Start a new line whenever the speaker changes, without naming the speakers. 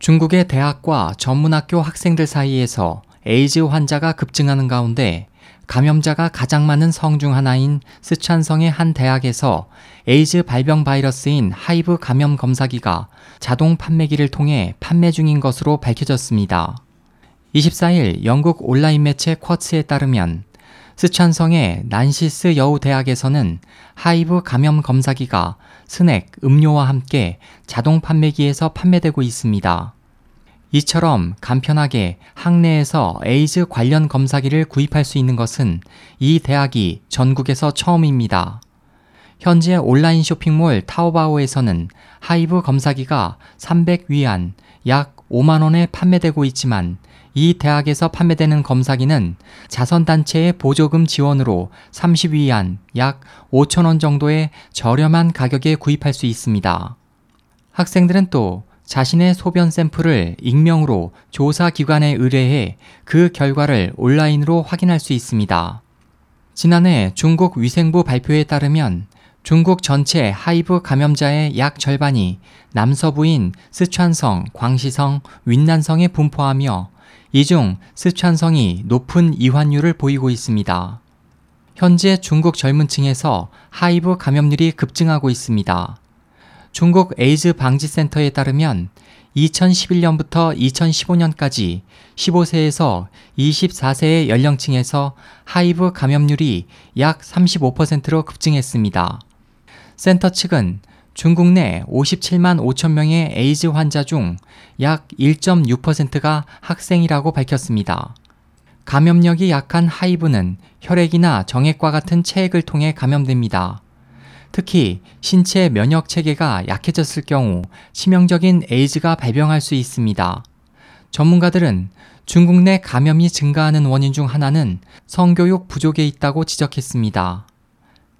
중국의 대학과 전문학교 학생들 사이에서 에이즈 환자가 급증하는 가운데 감염자가 가장 많은 성 중 하나인 쓰촨성의 한 대학에서 에이즈 발병 바이러스인 HIV 감염 검사기가 자동 판매기를 통해 판매 중인 것으로 밝혀졌습니다. 24일 영국 온라인 매체 쿼츠에 따르면 쓰촨성의 시난스여우대학에서는 HIV 감염 검사기가 스낵, 음료와 함께 자동 판매기에서 판매되고 있습니다. 이처럼 간편하게 학내에서 에이즈 관련 검사기를 구입할 수 있는 것은 이 대학이 전국에서 처음입니다. 현재 온라인 쇼핑몰 타오바오에서는 HIV 검사기가 300위안, 약 5만원에 판매되고 있지만 이 대학에서 판매되는 검사기는 자선단체의 보조금 지원으로 30위안, 약 5천원 정도의 저렴한 가격에 구입할 수 있습니다. 학생들은 또 자신의 소변 샘플을 익명으로 조사기관에 의뢰해 그 결과를 온라인으로 확인할 수 있습니다. 지난해 중국 위생부 발표에 따르면 중국 전체 하이브 감염자의 약 절반이 남서부인 스촨성, 광시성, 윈난성에 분포하며 이 중 스촨성이 높은 이환율을 보이고 있습니다. 현재 중국 젊은 층에서 HIV 감염률이 급증하고 있습니다. 중국 에이즈 방지센터에 따르면 2011년부터 2015년까지 15세에서 24세의 연령층에서 HIV 감염률이 약 35%로 급증했습니다. 센터 측은 중국 내 57만 5천 명의 에이즈 환자 중 약 1.6%가 학생이라고 밝혔습니다. 감염력이 약한 하이브는 혈액이나 정액과 같은 체액을 통해 감염됩니다. 특히 신체 면역 체계가 약해졌을 경우 치명적인 에이즈가 발병할 수 있습니다. 전문가들은 중국 내 감염이 증가하는 원인 중 하나는 성교육 부족에 있다고 지적했습니다.